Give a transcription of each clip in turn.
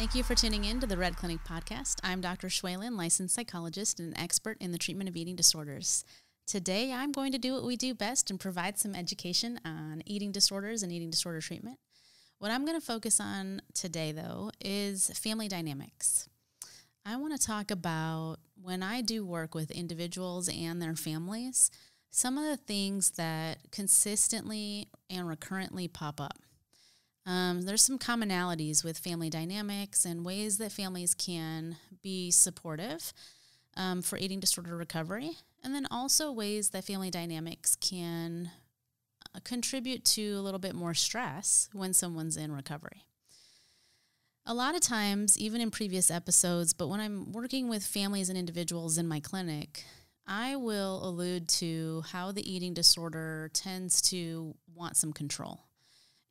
Thank you for tuning in to the Red Clinic podcast. I'm Dr. Schwalen, licensed psychologist and an expert in the treatment of eating disorders. Today, I'm going to do what we do best and provide some education on eating disorders and eating disorder treatment. What I'm going to focus on today, though, is family dynamics. I want to talk about when I do work with individuals and their families, some of the things that consistently and recurrently pop up. Um, there's some commonalities with family dynamics and ways that families can be supportive um, for eating disorder recovery, and then also ways that family dynamics can uh, contribute to a little bit more stress when someone's in recovery. A lot of times, even in previous episodes, but when I'm working with families and individuals in my clinic, I will allude to how the eating disorder tends to want some control.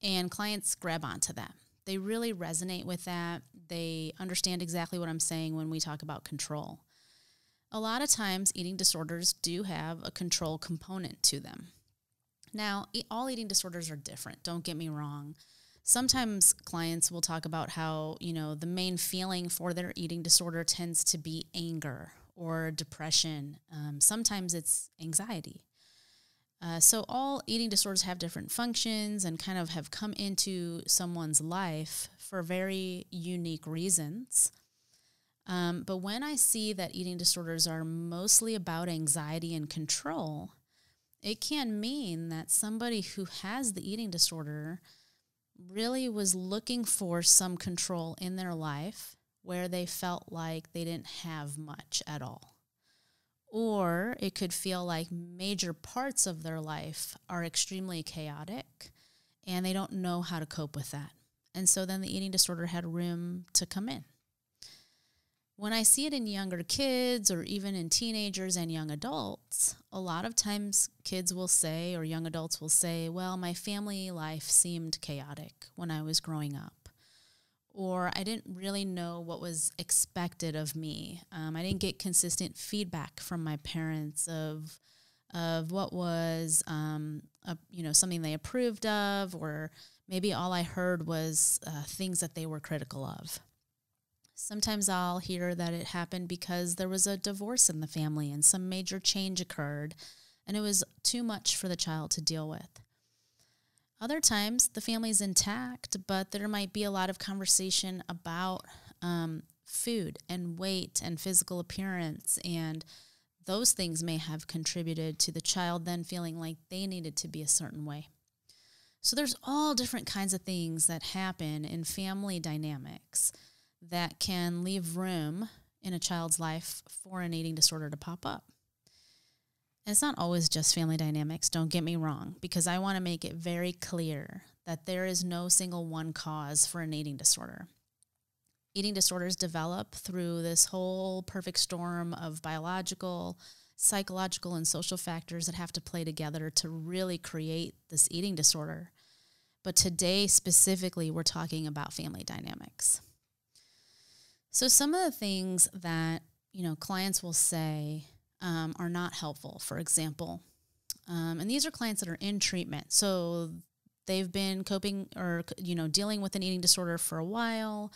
And clients grab onto that. They really resonate with that. They understand exactly what I'm saying when we talk about control. A lot of times, eating disorders do have a control component to them. Now, all eating disorders are different, don't get me wrong. Sometimes clients will talk about how, you know, the main feeling for their eating disorder tends to be anger or depression. Um, sometimes it's anxiety. Uh, so, all eating disorders have different functions and kind of have come into someone's life for very unique reasons. Um, but when I see that eating disorders are mostly about anxiety and control, it can mean that somebody who has the eating disorder really was looking for some control in their life where they felt like they didn't have much at all. Or it could feel like major parts of their life are extremely chaotic and they don't know how to cope with that. And so then the eating disorder had room to come in. When I see it in younger kids or even in teenagers and young adults, a lot of times kids will say, or young adults will say, Well, my family life seemed chaotic when I was growing up or I didn't really know what was expected of me. Um, I didn't get consistent feedback from my parents of of what was um, a, you know something they approved of, or maybe all I heard was uh, things that they were critical of. Sometimes I'll hear that it happened because there was a divorce in the family and some major change occurred, and it was too much for the child to deal with. Other times, the family's intact, but there might be a lot of conversation about um, food and weight and physical appearance, and those things may have contributed to the child then feeling like they needed to be a certain way. So, there's all different kinds of things that happen in family dynamics that can leave room in a child's life for an eating disorder to pop up it's not always just family dynamics, don't get me wrong, because I want to make it very clear that there is no single one cause for an eating disorder. Eating disorders develop through this whole perfect storm of biological, psychological, and social factors that have to play together to really create this eating disorder. But today, specifically, we're talking about family dynamics. So, some of the things that you know clients will say um, are not helpful, for example. Um, and these are clients that are in treatment. So they've been coping or, you know, dealing with an eating disorder for a while.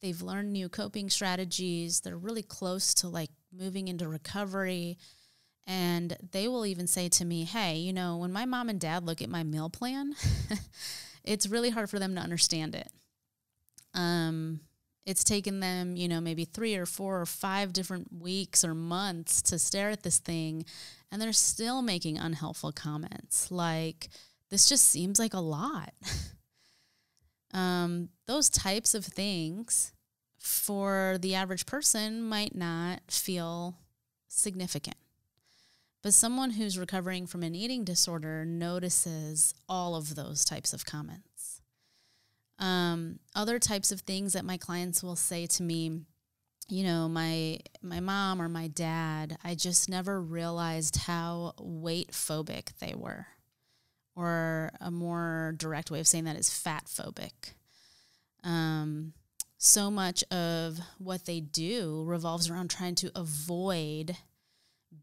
They've learned new coping strategies. They're really close to like moving into recovery. And they will even say to me, hey, you know, when my mom and dad look at my meal plan, it's really hard for them to understand it. Um, it's taken them, you know, maybe three or four or five different weeks or months to stare at this thing, and they're still making unhelpful comments like, this just seems like a lot. um, those types of things for the average person might not feel significant. But someone who's recovering from an eating disorder notices all of those types of comments. Um, other types of things that my clients will say to me, you know, my my mom or my dad, I just never realized how weight phobic they were. Or a more direct way of saying that is fat phobic. Um, so much of what they do revolves around trying to avoid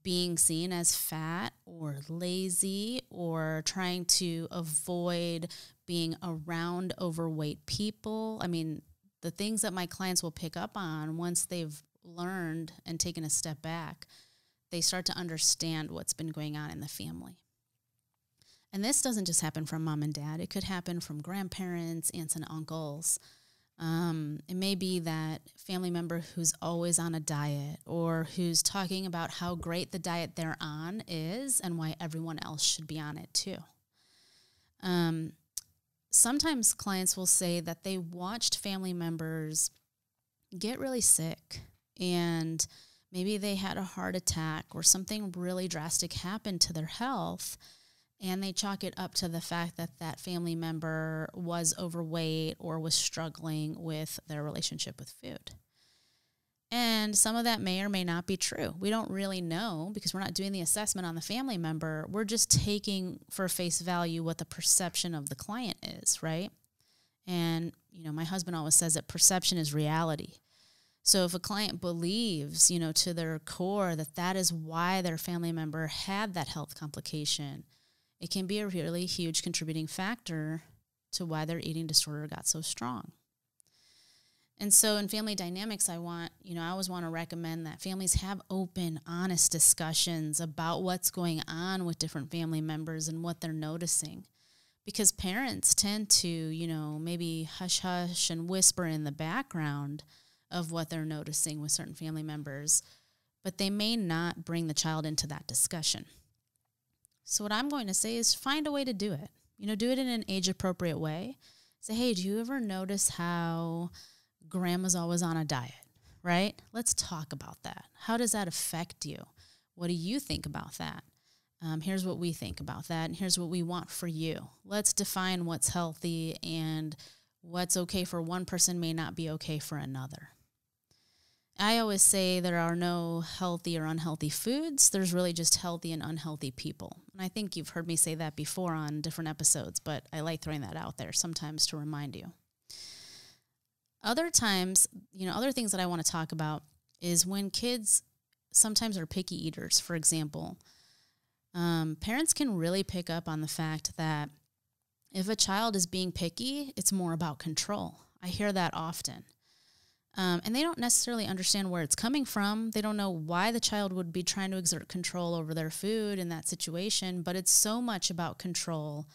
being seen as fat or lazy or trying to avoid being around overweight people. I mean, the things that my clients will pick up on once they've learned and taken a step back, they start to understand what's been going on in the family. And this doesn't just happen from mom and dad, it could happen from grandparents, aunts, and uncles. Um, it may be that family member who's always on a diet or who's talking about how great the diet they're on is and why everyone else should be on it too. Um, sometimes clients will say that they watched family members get really sick and maybe they had a heart attack or something really drastic happened to their health and they chalk it up to the fact that that family member was overweight or was struggling with their relationship with food. And some of that may or may not be true. We don't really know because we're not doing the assessment on the family member. We're just taking for face value what the perception of the client is, right? And, you know, my husband always says that perception is reality. So if a client believes, you know, to their core that that is why their family member had that health complication, it can be a really huge contributing factor to why their eating disorder got so strong. And so in family dynamics, I want, you know, I always want to recommend that families have open, honest discussions about what's going on with different family members and what they're noticing. Because parents tend to, you know, maybe hush hush and whisper in the background of what they're noticing with certain family members, but they may not bring the child into that discussion. So, what I'm going to say is find a way to do it. You know, do it in an age appropriate way. Say, hey, do you ever notice how grandma's always on a diet, right? Let's talk about that. How does that affect you? What do you think about that? Um, here's what we think about that, and here's what we want for you. Let's define what's healthy and what's okay for one person may not be okay for another. I always say there are no healthy or unhealthy foods. There's really just healthy and unhealthy people. And I think you've heard me say that before on different episodes, but I like throwing that out there sometimes to remind you. Other times, you know, other things that I want to talk about is when kids sometimes are picky eaters, for example. Um, parents can really pick up on the fact that if a child is being picky, it's more about control. I hear that often. Um, and they don't necessarily understand where it's coming from. They don't know why the child would be trying to exert control over their food in that situation, but it's so much about control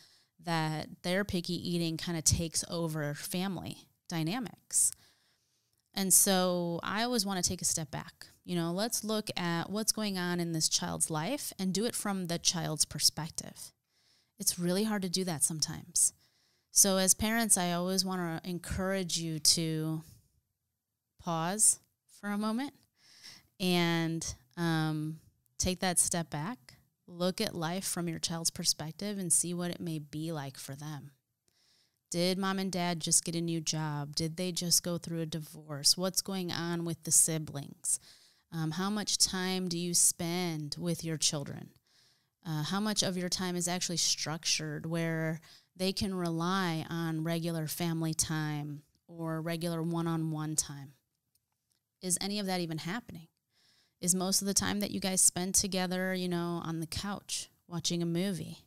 that their picky eating kind of takes over family dynamics. And so I always want to take a step back. You know, let's look at what's going on in this child's life and do it from the child's perspective. It's really hard to do that sometimes. So, as parents, I always want to encourage you to pause for a moment and um, take that step back, look at life from your child's perspective, and see what it may be like for them. Did mom and dad just get a new job? Did they just go through a divorce? What's going on with the siblings? Um, how much time do you spend with your children? Uh, how much of your time is actually structured where they can rely on regular family time or regular one on one time? is any of that even happening? Is most of the time that you guys spend together, you know, on the couch watching a movie?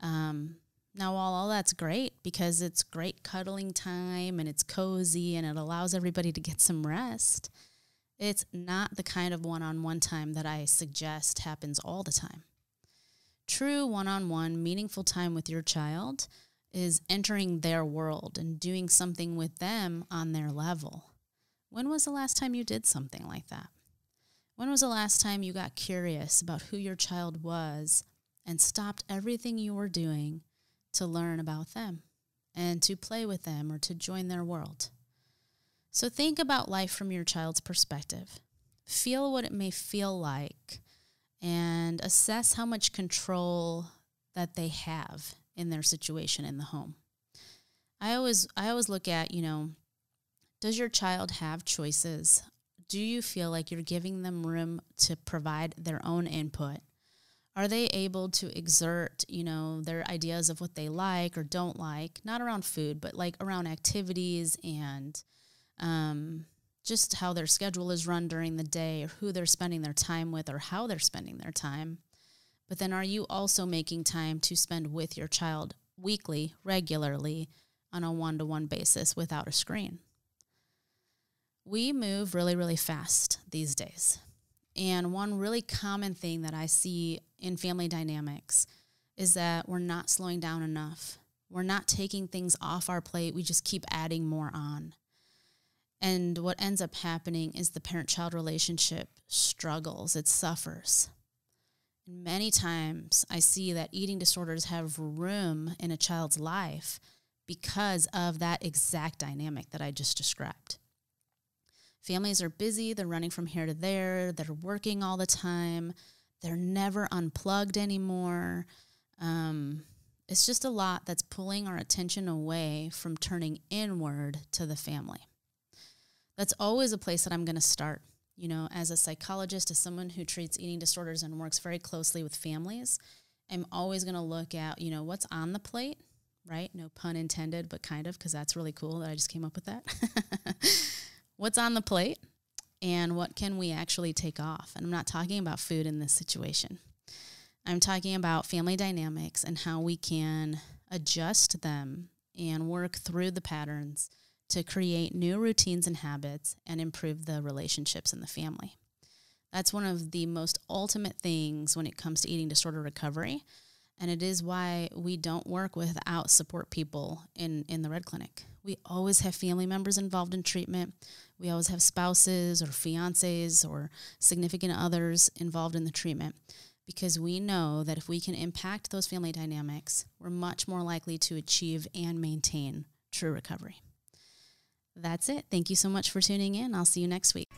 Um, now, while all that's great because it's great cuddling time and it's cozy and it allows everybody to get some rest, it's not the kind of one on one time that I suggest happens all the time. True one on one, meaningful time with your child is entering their world and doing something with them on their level. When was the last time you did something like that? When was the last time you got curious about who your child was and stopped everything you were doing to learn about them and to play with them or to join their world? So think about life from your child's perspective. Feel what it may feel like and assess how much control that they have in their situation in the home. I always I always look at, you know, does your child have choices? Do you feel like you're giving them room to provide their own input? Are they able to exert, you know, their ideas of what they like or don't like, not around food, but like around activities and um, just how their schedule is run during the day or who they're spending their time with or how they're spending their time? But then are you also making time to spend with your child weekly, regularly, on a one to one basis without a screen? We move really, really fast these days. And one really common thing that I see in family dynamics is that we're not slowing down enough. We're not taking things off our plate, we just keep adding more on. And what ends up happening is the parent child relationship struggles, it suffers. Many times I see that eating disorders have room in a child's life because of that exact dynamic that I just described. Families are busy, they're running from here to there, they're working all the time, they're never unplugged anymore. Um, it's just a lot that's pulling our attention away from turning inward to the family. That's always a place that I'm going to start. You know, as a psychologist, as someone who treats eating disorders and works very closely with families, I'm always going to look at, you know, what's on the plate, right? No pun intended, but kind of, because that's really cool that I just came up with that. what's on the plate and what can we actually take off? And I'm not talking about food in this situation. I'm talking about family dynamics and how we can adjust them and work through the patterns to create new routines and habits and improve the relationships in the family. That's one of the most ultimate things when it comes to eating disorder recovery. And it is why we don't work without support people in, in the Red Clinic. We always have family members involved in treatment. We always have spouses or fiancés or significant others involved in the treatment because we know that if we can impact those family dynamics, we're much more likely to achieve and maintain true recovery. That's it. Thank you so much for tuning in. I'll see you next week.